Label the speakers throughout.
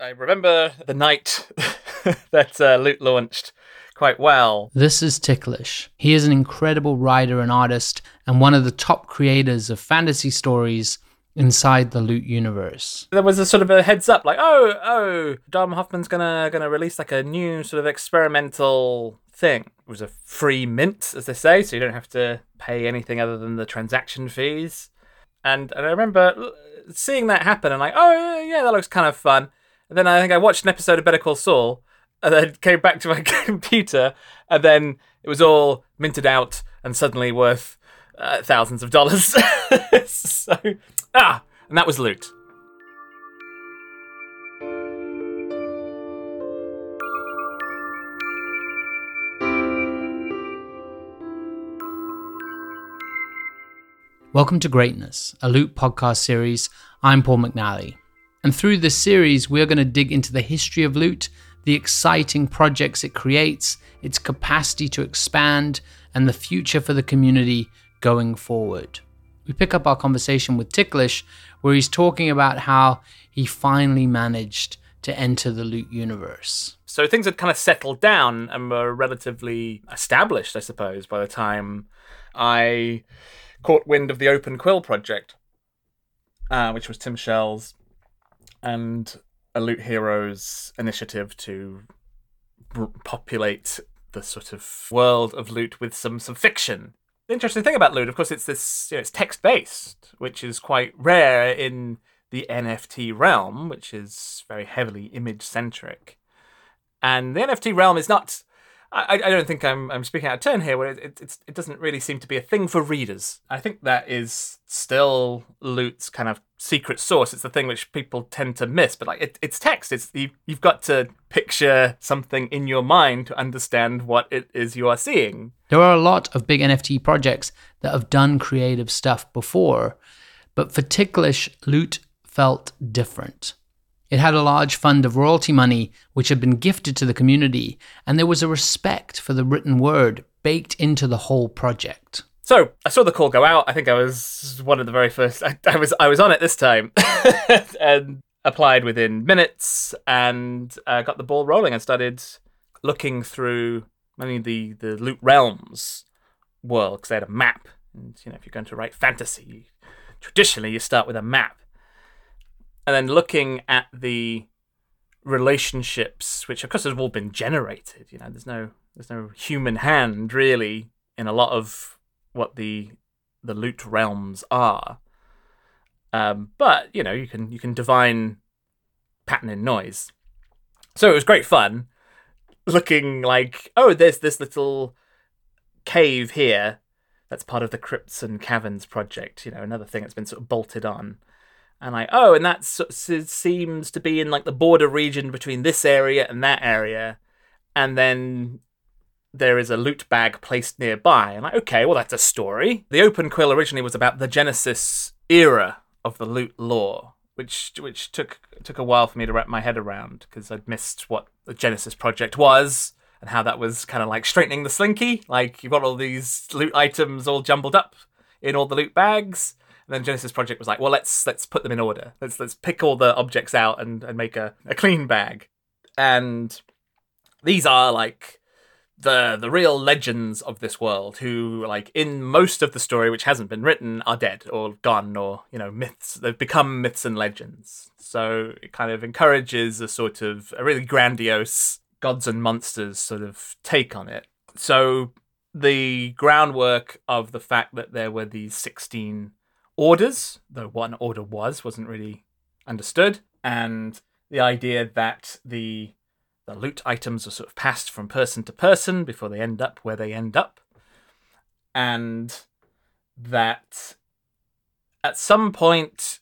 Speaker 1: I remember the night that uh, Loot launched quite well.
Speaker 2: This is Ticklish. He is an incredible writer and artist, and one of the top creators of fantasy stories inside the Loot universe.
Speaker 1: There was a sort of a heads up, like, oh, oh, Dom Hofmann's gonna gonna release like a new sort of experimental thing. It was a free mint, as they say, so you don't have to pay anything other than the transaction fees. And and I remember seeing that happen and like, oh yeah, that looks kind of fun. And then I think I watched an episode of Better Call Saul, and then came back to my computer, and then it was all minted out and suddenly worth uh, thousands of dollars. so, ah, and that was loot.
Speaker 2: Welcome to Greatness, a Loot podcast series. I'm Paul McNally. And through this series, we're going to dig into the history of Loot the exciting projects it creates, its capacity to expand, and the future for the community going forward. We pick up our conversation with Ticklish, where he's talking about how he finally managed to enter the loot universe.
Speaker 1: So things had kind of settled down and were relatively established, I suppose, by the time I caught wind of the Open Quill project, uh, which was Tim Shell's and a Loot Heroes initiative to populate the sort of world of Loot with some some fiction. The interesting thing about Loot, of course, it's this you know, it's text based, which is quite rare in the NFT realm, which is very heavily image centric. And the NFT realm is not I, I don't think I'm I'm speaking out of turn here. Where it, it it doesn't really seem to be a thing for readers. I think that is still Loot's kind of secret source. It's the thing which people tend to miss. But like it, it's text. It's you, you've got to picture something in your mind to understand what it is you are seeing.
Speaker 2: There are a lot of big NFT projects that have done creative stuff before, but for Ticklish, Loot felt different. It had a large fund of royalty money which had been gifted to the community, and there was a respect for the written word baked into the whole project.
Speaker 1: So I saw the call go out. I think I was one of the very first. I, I was I was on it this time, and applied within minutes, and uh, got the ball rolling. and started looking through mean the the loot realms world because they had a map. And you know, if you're going to write fantasy, traditionally you start with a map and then looking at the relationships, which of course have all been generated. You know, there's no there's no human hand really in a lot of what the the loot realms are. Um, but you know, you can you can divine pattern in noise. So it was great fun looking like oh, there's this little cave here that's part of the Crypts and Caverns project. You know, another thing that's been sort of bolted on and like oh and that seems to be in like the border region between this area and that area. And then there is a loot bag placed nearby. And like okay well that's a story. The open quill originally was about the genesis era of the loot lore which which took took a while for me to wrap my head around because i'd missed what the genesis project was and how that was kind of like straightening the slinky. Like you've got all these loot items all jumbled up in all the loot bags and then Genesis Project was like, well, let's let's put them in order. Let's let's pick all the objects out and, and make a, a clean bag. And these are like the the real legends of this world who like in most of the story which hasn't been written are dead or gone or you know myths they've become myths and legends so it kind of encourages a sort of a really grandiose gods and monsters sort of take on it so the groundwork of the fact that there were these 16 orders, though what an order was wasn't really understood, and the idea that the the loot items are sort of passed from person to person before they end up where they end up, and that at some point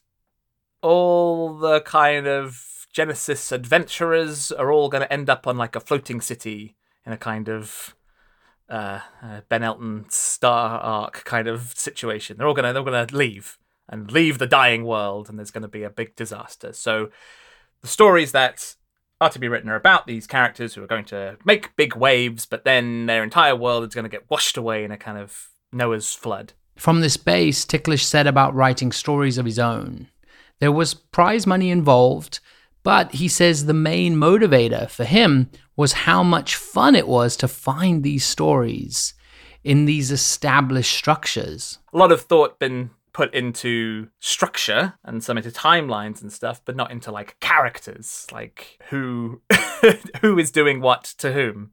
Speaker 1: all the kind of Genesis adventurers are all going to end up on like a floating city in a kind of uh, uh, Ben Elton Stark kind of situation. They're all gonna they're gonna leave and leave the dying world, and there's to be a big disaster. So the stories that are to be written are about these characters who are going to make big waves, but then their entire world is going to get washed away in a kind of Noah's flood.
Speaker 2: From this base, Ticklish said about writing stories of his own. There was prize money involved, But he says the main motivator for him was how much fun it was to find these stories in these established structures.
Speaker 1: A lot of thought been put into structure and some into timelines and stuff, but not into like characters, like who who is doing what to whom.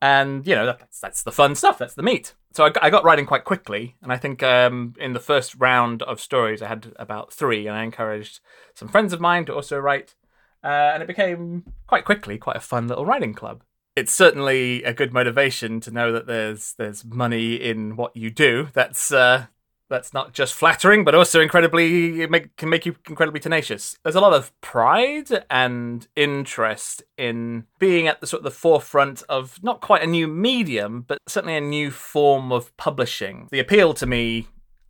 Speaker 1: And you know that's that's the fun stuff. That's the meat. So I, I got writing quite quickly, and I think um, in the first round of stories I had about three, and I encouraged some friends of mine to also write, uh, and it became quite quickly quite a fun little writing club it's certainly a good motivation to know that there's there's money in what you do. That's uh, that's not just flattering, but also incredibly make, can make you incredibly tenacious. There's a lot of pride and interest in being at the sort of the forefront of not quite a new medium, but certainly a new form of publishing. The appeal to me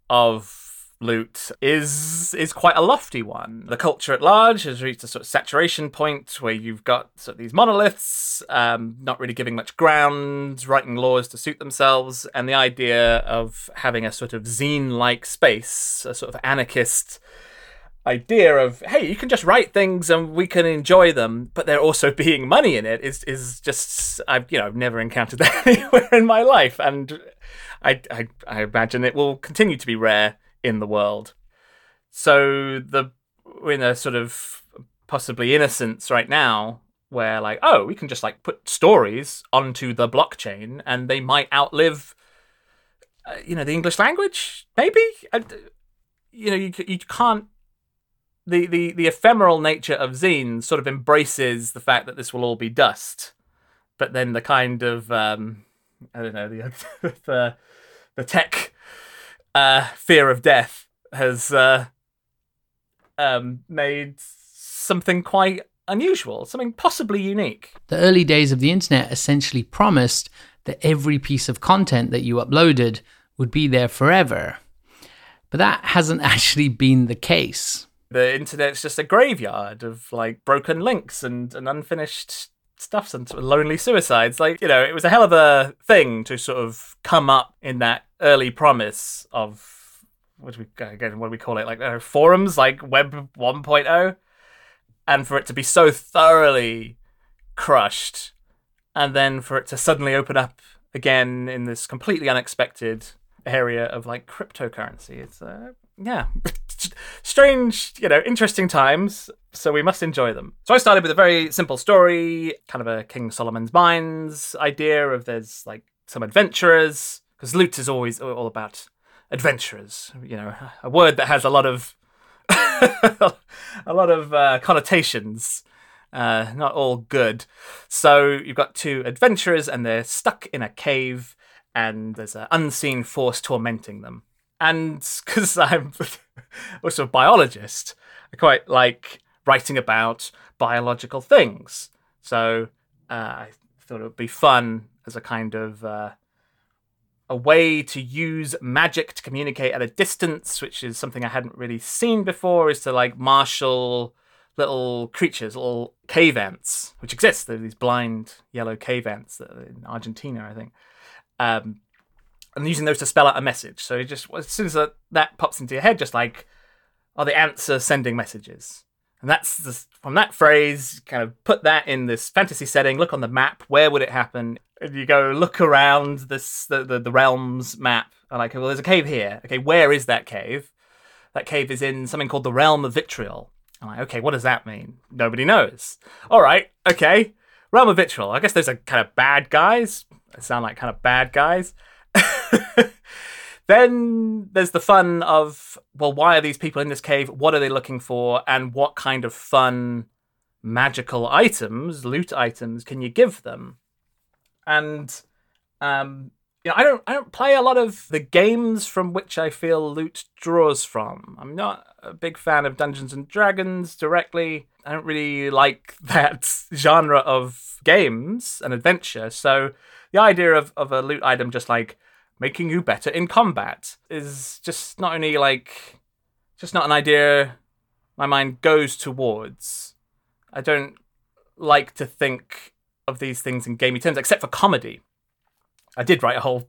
Speaker 1: of loot is is quite a lofty one. The culture at large has reached a sort of saturation point where you've got sort of these monoliths, um, not really giving much ground, writing laws to suit themselves, and the idea of having a sort of zine-like space, a sort of anarchist idea of hey you can just write things and we can enjoy them but there also being money in it is is just i've you know i've never encountered that anywhere in my life and I, I i imagine it will continue to be rare in the world. So the we're in a sort of possibly innocence right now where like oh we can just like put stories onto the blockchain and they might outlive uh, you know the english language? Maybe? You know you you can't the, the the ephemeral nature of zines sort of embraces the fact that this will all be dust. But then the kind of um i don't know the the, the tech uh, fear of death has uh, um, made something quite unusual, something possibly unique.
Speaker 2: The early days of the internet essentially promised that every piece of content that you uploaded would be there forever. But that hasn't actually been the case.
Speaker 1: The internet's just a graveyard of like broken links and, and unfinished stuff and lonely suicides. Like, you know, it was a hell of a thing to sort of come up in that early promise of what do we again what do we call it? Like uh, forums like web 1.0 and for it to be so thoroughly crushed and then for it to suddenly open up again in this completely unexpected area of like cryptocurrency. It's uh, yeah. Strange you know interesting times so we must enjoy them. So i started with a very simple story kind of a king solomon's mines idea of there's like some adventurers because loot is always all about adventurers. You know, a word that has a lot of a lot of uh, connotations. Uh, not all good. So you've got two adventurers, and they're stuck in a cave, and there's an unseen force tormenting them. And because I'm also a biologist, I quite like writing about biological things. So uh, I thought it would be fun as a kind of uh, a way to use magic to communicate at a distance, which is something I hadn't really seen before, is to like marshal little creatures, little cave ants, which exist. They're these blind yellow cave ants in Argentina, I think. Um, and using those to spell out a message. So just as soon as that, that pops into your head, just like, oh, the ants are sending messages. And that's the, from that phrase, kind of put that in this fantasy setting, look on the map, where would it happen? and you go look around this the, the, the realms map and like well there's a cave here. Okay where is that cave? That cave is in something called the realm of vitriol. I'm like okay what does that mean? Nobody knows. All right okay. Realm of vitriol. I guess those are kind of bad guys. They sound like kind of bad guys then there's the fun of well why are these people in this cave what are they looking for and what kind of fun magical items loot items can you give them and um, you know, I don't I don't play a lot of the games from which I feel loot draws from. I'm not a big fan of Dungeons and Dragons directly. I don't really like that genre of games and adventure. So the idea of, of a loot item just like making you better in combat is just not only like just not an idea my mind goes towards. I don't like to think of these things in gamey terms, except for comedy. I did write a whole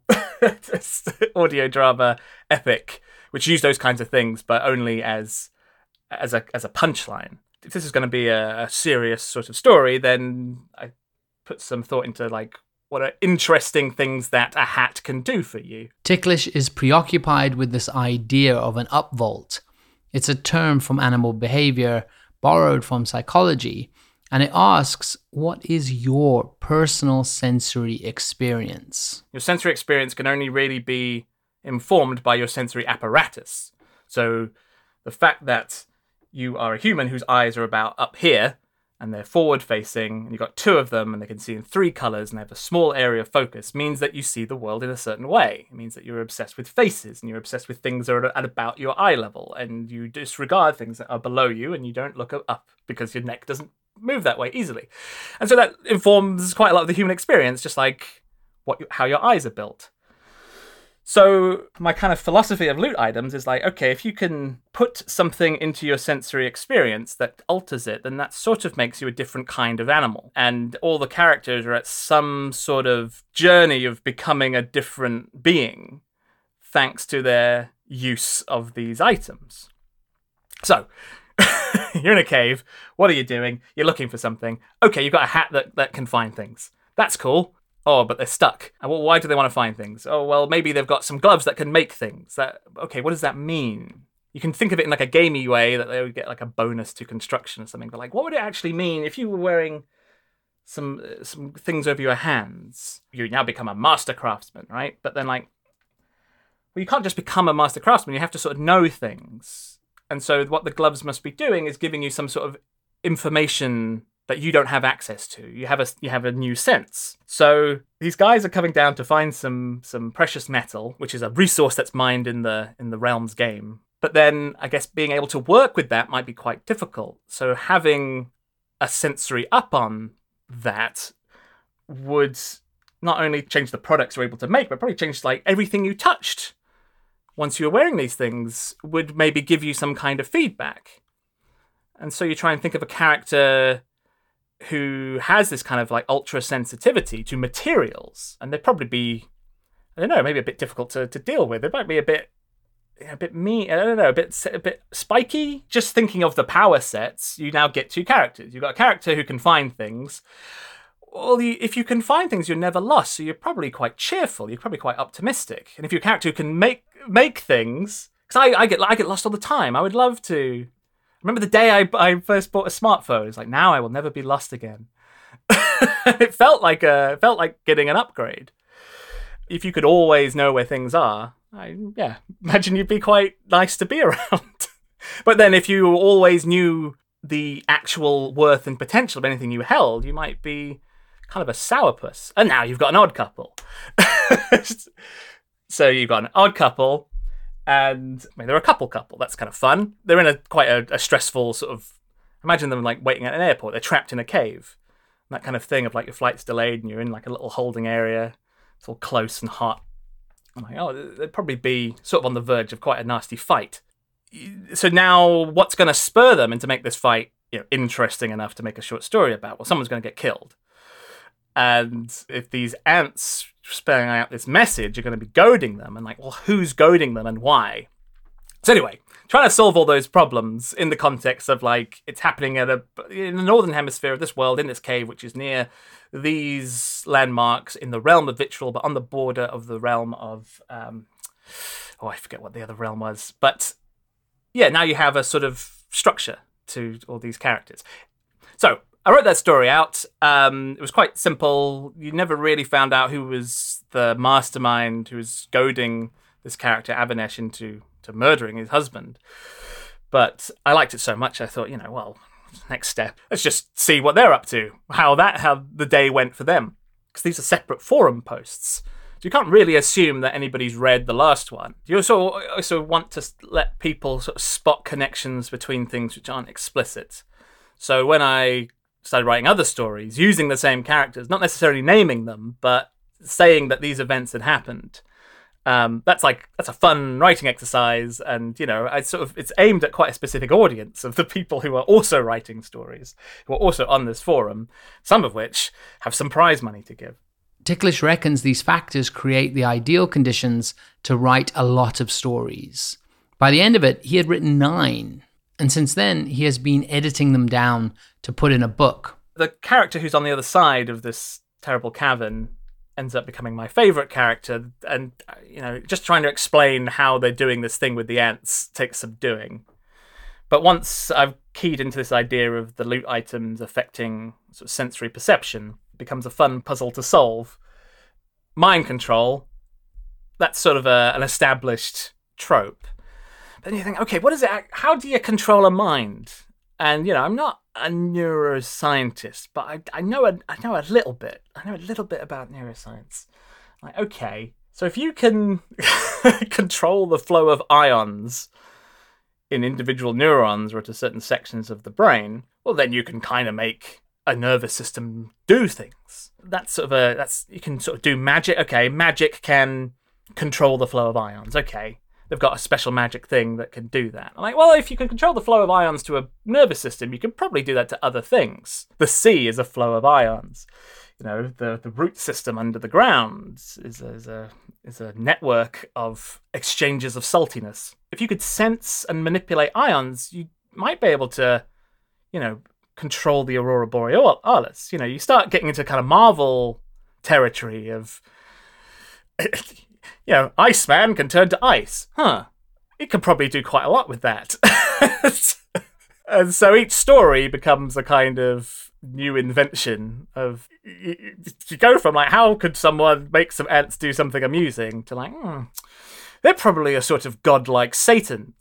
Speaker 1: audio drama epic, which used those kinds of things, but only as as a as a punchline. if this is going to be a, a serious sort of story, then I put some thought into like what are interesting things that a hat can do for you.
Speaker 2: Ticklish is preoccupied with this idea of an umwelt. It's a term from animal behavior borrowed from psychology, and it asks, What is your personal sensory experience?
Speaker 1: Your sensory experience can only really be informed by your sensory apparatus. So the fact that you are a human whose eyes are about up here and they're forward facing, and you've got two of them, and they can see in three colors, and they have a small area of focus, means that you see the world in a certain way. It means that you're obsessed with faces, and you're obsessed with things that are at about your eye level, and you disregard things that are below you, and you don't look up because your neck doesn't move that way easily. And so that informs quite a lot of the human experience, just like what how your eyes are built. So my kind of philosophy of loot items is like, okay, if you can put something into your sensory experience that alters it, then that sort of makes you a different kind of animal. And all the characters are at some sort of journey of becoming a different being thanks to their use of these items. So, you're in a cave. What are you doing? You're looking for something. Okay, you've got a hat that, that can find things. That's cool. Oh, but they're stuck. well, why do they want to find things? Oh, well, maybe they've got some gloves that can make things. That okay? What does that mean? You can think of it in like a gamey way that they would get like a bonus to construction or something. But like, what would it actually mean if you were wearing some uh, some things over your hands? You now become a master craftsman, right? But then like, well, you can't just become a master craftsman. You have to sort of know things. And so what the gloves must be doing is giving you some sort of information that you don't have access to. You have a you have a new sense. So these guys are coming down to find some some precious metal, which is a resource that's mined in the in the realms game. But then I guess being able to work with that might be quite difficult. So having a sensory up on that would not only change the products you're able to make, but probably change like everything you touched once you were wearing these things would maybe give you some kind of feedback. And so you try and think of a character who has this kind of like ultra sensitivity to materials, and they'd probably be, I don't know, maybe a bit difficult to, to deal with. It might be a bit, a bit mean. I don't know, a bit a bit spiky. Just thinking of the power sets, you now get two characters. You've got a character who can find things. Well, you, if you can find things, you're never lost. So you're probably quite cheerful. You're probably quite optimistic. And if you're a character who can make make things, because I, I get I get lost all the time. I would love to Remember the day I, I first bought a smartphone? It's like now I will never be lost again. it felt like a it felt like getting an upgrade. If you could always know where things are, I yeah, imagine you'd be quite nice to be around. but then if you always knew the actual worth and potential of anything you held, you might be kind of a sourpuss. And now you've got an odd couple. so you've got an odd couple and I mean they're a couple couple. That's kind of fun. They're in a quite a, a, stressful sort of. Imagine them like waiting at an airport. They're trapped in a cave, that kind of thing of like your flight's delayed and you're in like a little holding area. It's all close and hot. I'm like, oh, they'd probably be sort of on the verge of quite a nasty fight. So now, what's going to spur them into make this fight you know interesting enough to make a short story about? Well, someone's going to get killed, and if these ants spelling out this message you're going to be goading them and like well who's goading them and why? So anyway trying to solve all those problems in the context of like it's happening at a in the northern hemisphere of this world in this cave which is near these landmarks in the realm of vitriol but on the border of the realm of um, oh i forget what the other realm was but yeah now you have a sort of structure to all these characters. So I wrote that story out. Um, it was quite simple. You never really found out who was the mastermind who was goading this character Avanesh into to murdering his husband. But I liked it so much, I thought, you know, well, next step, let's just see what they're up to, how that how the day went for them, because these are separate forum posts. So you can't really assume that anybody's read the last one. You also also want to let people sort of spot connections between things which aren't explicit. So when I started writing other stories using the same characters, not necessarily naming them, but saying that these events had happened. Um, that's like that's a fun writing exercise, and you know, I sort of it's aimed at quite a specific audience of the people who are also writing stories, who are also on this forum, some of which have some prize money to give.
Speaker 2: Ticklish reckons these factors create the ideal conditions to write a lot of stories. By the end of it, he had written nine. And since then, he has been editing them down to put in a book.
Speaker 1: The character who's on the other side of this terrible cavern ends up becoming my favorite character and you know just trying to explain how they're doing this thing with the ants takes some doing. But once i've keyed into this idea of the loot items affecting sort of sensory perception it becomes a fun puzzle to solve. Mind control that's sort of a, an established trope then you think okay what is it how do you control a mind and you know i'm not a neuroscientist, but I, I know a, I know a little bit. I know a little bit about neuroscience. Like, okay, so if you can control the flow of ions in individual neurons or to certain sections of the brain, well, then you can kind of make a nervous system do things. That's sort of a that's you can sort of do magic. Okay, magic can control the flow of ions. Okay, they've got a special magic thing that can do that. I'm like, well, if you can control the flow of ions to a nervous system, you can probably do that to other things. The sea is a flow of ions. You know, the, the root system under the ground is a, is a is a network of exchanges of saltiness. If you could sense and manipulate ions, you might be able to, you know, control the aurora borealis. You know, you start getting into kind of Marvel territory of you know, Iceman can turn to ice. Huh. It could probably do quite a lot with that. and so each story becomes a kind of new invention of you, go from like how could someone make some ants do something amusing to like hmm, they're probably a sort of godlike satan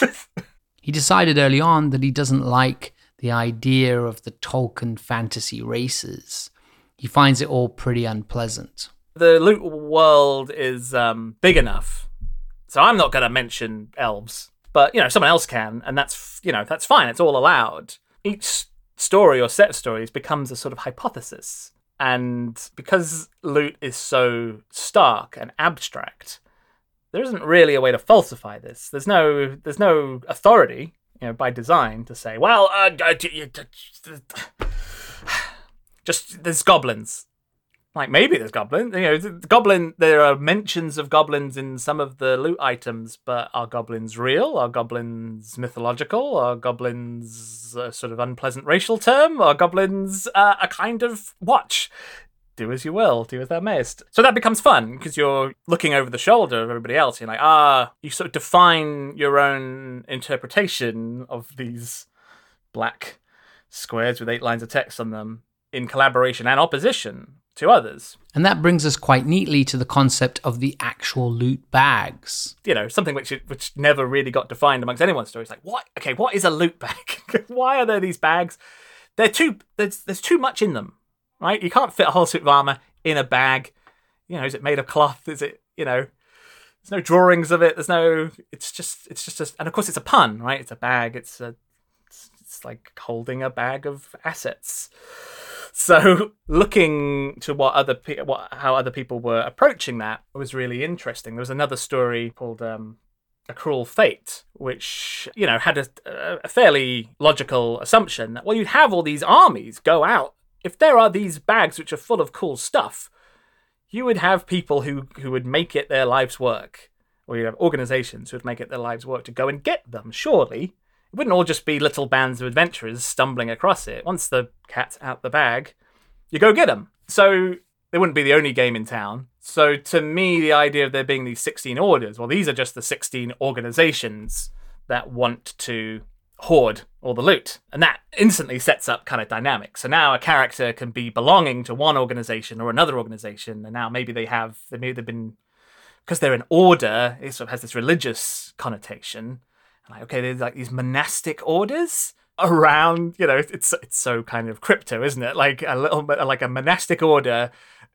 Speaker 2: he decided early on that he doesn't like the idea of the tolkien fantasy races he finds it all pretty unpleasant
Speaker 1: the loot world is um, big enough, so I'm not going to mention elves, but you know someone else can, and that's you know that's fine. It's all allowed. Each story or set of stories becomes a sort of hypothesis, and because loot is so stark and abstract, there isn't really a way to falsify this. There's no there's no authority, you know, by design to say, well, uh, just there's goblins like maybe there's goblin. You know, goblin. There are mentions of goblins in some of the loot items, but are goblins real? Are goblins mythological? Are goblins a sort of unpleasant racial term? Are goblins uh, a kind of watch? Do as you will, do as thou mayest. So that becomes fun because you're looking over the shoulder of everybody else. You're like, ah, you sort of define your own interpretation of these black squares with eight lines of text on them in collaboration and opposition to others.
Speaker 2: And that brings us quite neatly to the concept of the actual loot bags.
Speaker 1: You know, something which which never really got defined amongst anyone's stories. Like, what? Okay, what is a loot bag? Why are there these bags? They're too. There's there's too much in them, right? You can't fit a whole suit of armor in a bag. You know, is it made of cloth? Is it you know? There's no drawings of it. There's no. It's just. It's just. A, and of course, it's a pun, right? It's a bag. It's a. It's, it's like holding a bag of assets. So looking to what other pe- what how other people were approaching that was really interesting. There was another story called um, a cruel fate, which you know had a, a fairly logical assumption that well, you'd have all these armies go out if there are these bags which are full of cool stuff. You would have people who who would make it their life's work, or you'd have organizations who would make it their lives' work to go and get them. Surely it wouldn't all just be little bands of adventurers stumbling across it. Once the cat's out the bag, you go get them. So they wouldn't be the only game in town. So to me, the idea of there being these 16 orders, well, these are just the 16 organizations that want to hoard all the loot. And that instantly sets up kind of dynamics. So now a character can be belonging to one organization or another organization. And now maybe they have, maybe they've been, because they're an order, it sort of has this religious connotation like, okay, there's like these monastic orders around. You know, it's it's so kind of crypto, isn't it? Like a little bit like a monastic order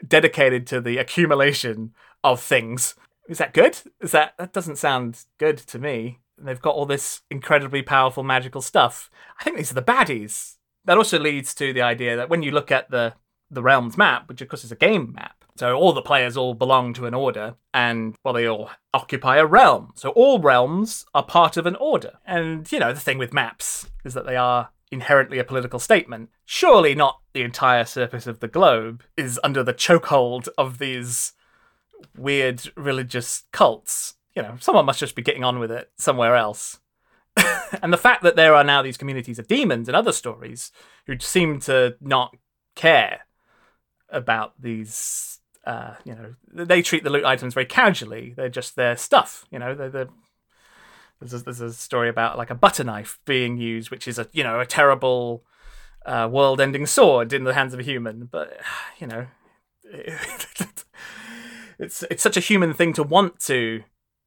Speaker 1: dedicated to the accumulation of things. Is that good? Is that that doesn't sound good to me? they've got all this incredibly powerful magical stuff. I think these are the baddies. That also leads to the idea that when you look at the the realms map, which of course is a game map, so all the players all belong to an order, and well, they all occupy a realm. So all realms are part of an order. And you know, the thing with maps is that they are inherently a political statement. Surely not the entire surface of the globe is under the chokehold of these weird religious cults. You know, someone must just be getting on with it somewhere else. and the fact that there are now these communities of demons and other stories who seem to not care about these uh, you know they treat the loot items very casually they're just their stuff you know they're, they're there's a, there's a story about like a butter knife being used which is a you know a terrible uh, world-ending sword in the hands of a human but you know it's it's such a human thing to want to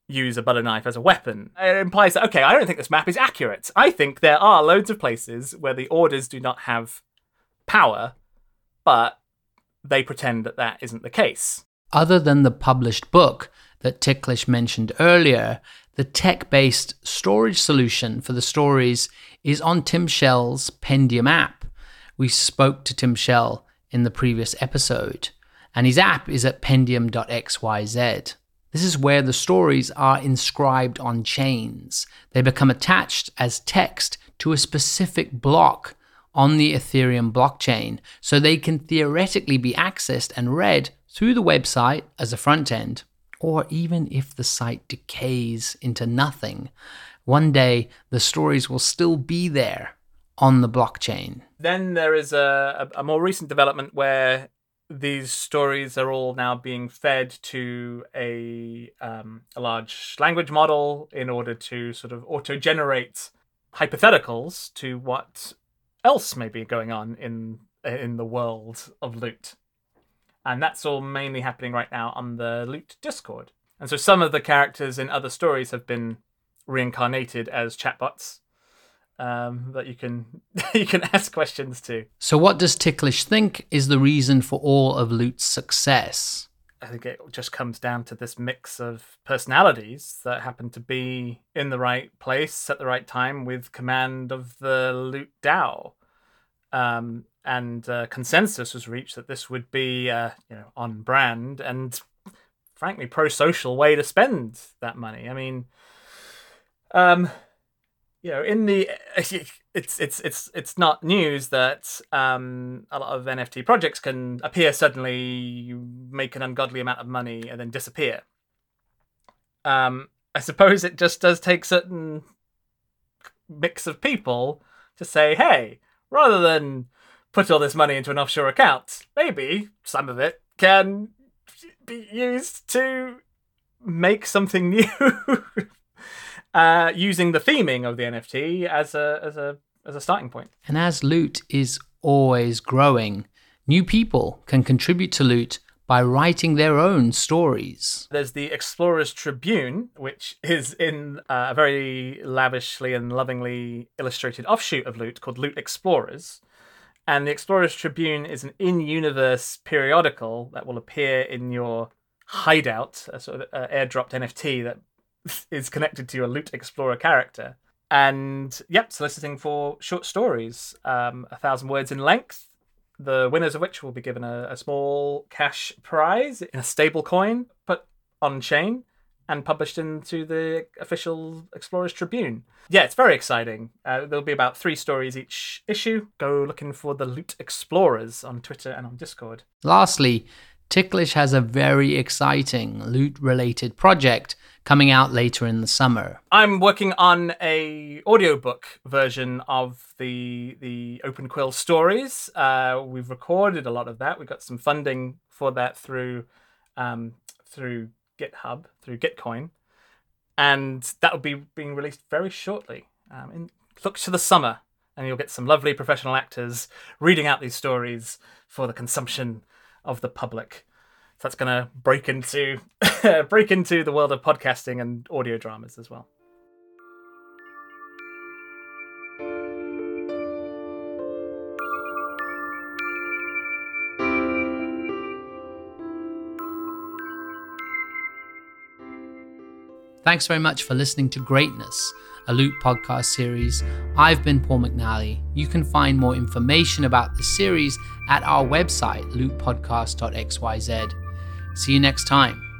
Speaker 1: use a butter knife as a weapon. It implies that okay, I don't think this map is accurate. I think there are loads of places where the orders do not have power, but they pretend that that isn't the case.
Speaker 2: Other than the published book that Ticklish mentioned earlier, the tech based storage solution for the stories is on Tim Shell's Pendium app. We spoke to Tim Shell in the previous episode, and his app is at pendium.xyz. This is where the stories are inscribed on chains. They become attached as text to a specific block on the Ethereum blockchain, so they can theoretically be accessed and read through the website as a front end, or even if the site decays into nothing, one day the stories will still be there on the blockchain.
Speaker 1: Then there is a, a, more recent development where these stories are all now being fed to a um, a large language model in order to sort of auto generate hypotheticals to what else may be going on in in the world of loot. And that's all mainly happening right now on the loot Discord. And so some of the characters in other stories have been reincarnated as chatbots um, that you can you can ask questions to.
Speaker 2: So, what does Ticklish think is the reason for all of Loot's success?
Speaker 1: I think it just comes down to this mix of personalities that happen to be in the right place at the right time with command of the Loot DAO. Um, and uh, consensus was reached that this would be, uh, you know, on brand and, frankly, pro-social way to spend that money. I mean, um, you know, in the it's it's it's it's not news that um, a lot of NFT projects can appear suddenly, make an ungodly amount of money, and then disappear. Um, I suppose it just does take certain mix of people to say, hey, rather than put all this money into an offshore account, maybe some of it can be used to make something new uh, using the theming of the NFT as a as a as a starting point.
Speaker 2: And as Loot is always growing, new people can contribute to Loot by writing their own stories.
Speaker 1: There's the Explorers Tribune, which is in uh, a very lavishly and lovingly illustrated offshoot of Loot called Loot Explorers. And the Explorers Tribune is an in universe periodical that will appear in your hideout, a sort of uh, airdropped NFT that is connected to your Loot Explorer character. And yep, soliciting for short stories, um, a thousand words in length, the winners of which will be given a, a small cash prize in a stable coin put on chain and published into the official Explorers Tribune. Yeah, it's very exciting. Uh, there'll be about three stories each issue. Go looking for the Loot Explorers on Twitter and on Discord.
Speaker 2: Lastly, Ticklish has a very exciting loot related project coming out later in the summer.
Speaker 1: I'm working on a audiobook version of the the Open Quill stories. Uh, we've recorded a lot of that. We got some funding for that through um, through GitHub, through Gitcoin, and that will be being released very shortly. Um, in, look to the summer, and you'll get some lovely professional actors reading out these stories for the consumption of the public that's going to break into break into the world of podcasting and audio dramas as well.
Speaker 2: Thanks very much for listening to Greatness, a Loot podcast series. I've been Paul McNally. You can find more information about the series at our website, lootpodcast.xyz. See you next time.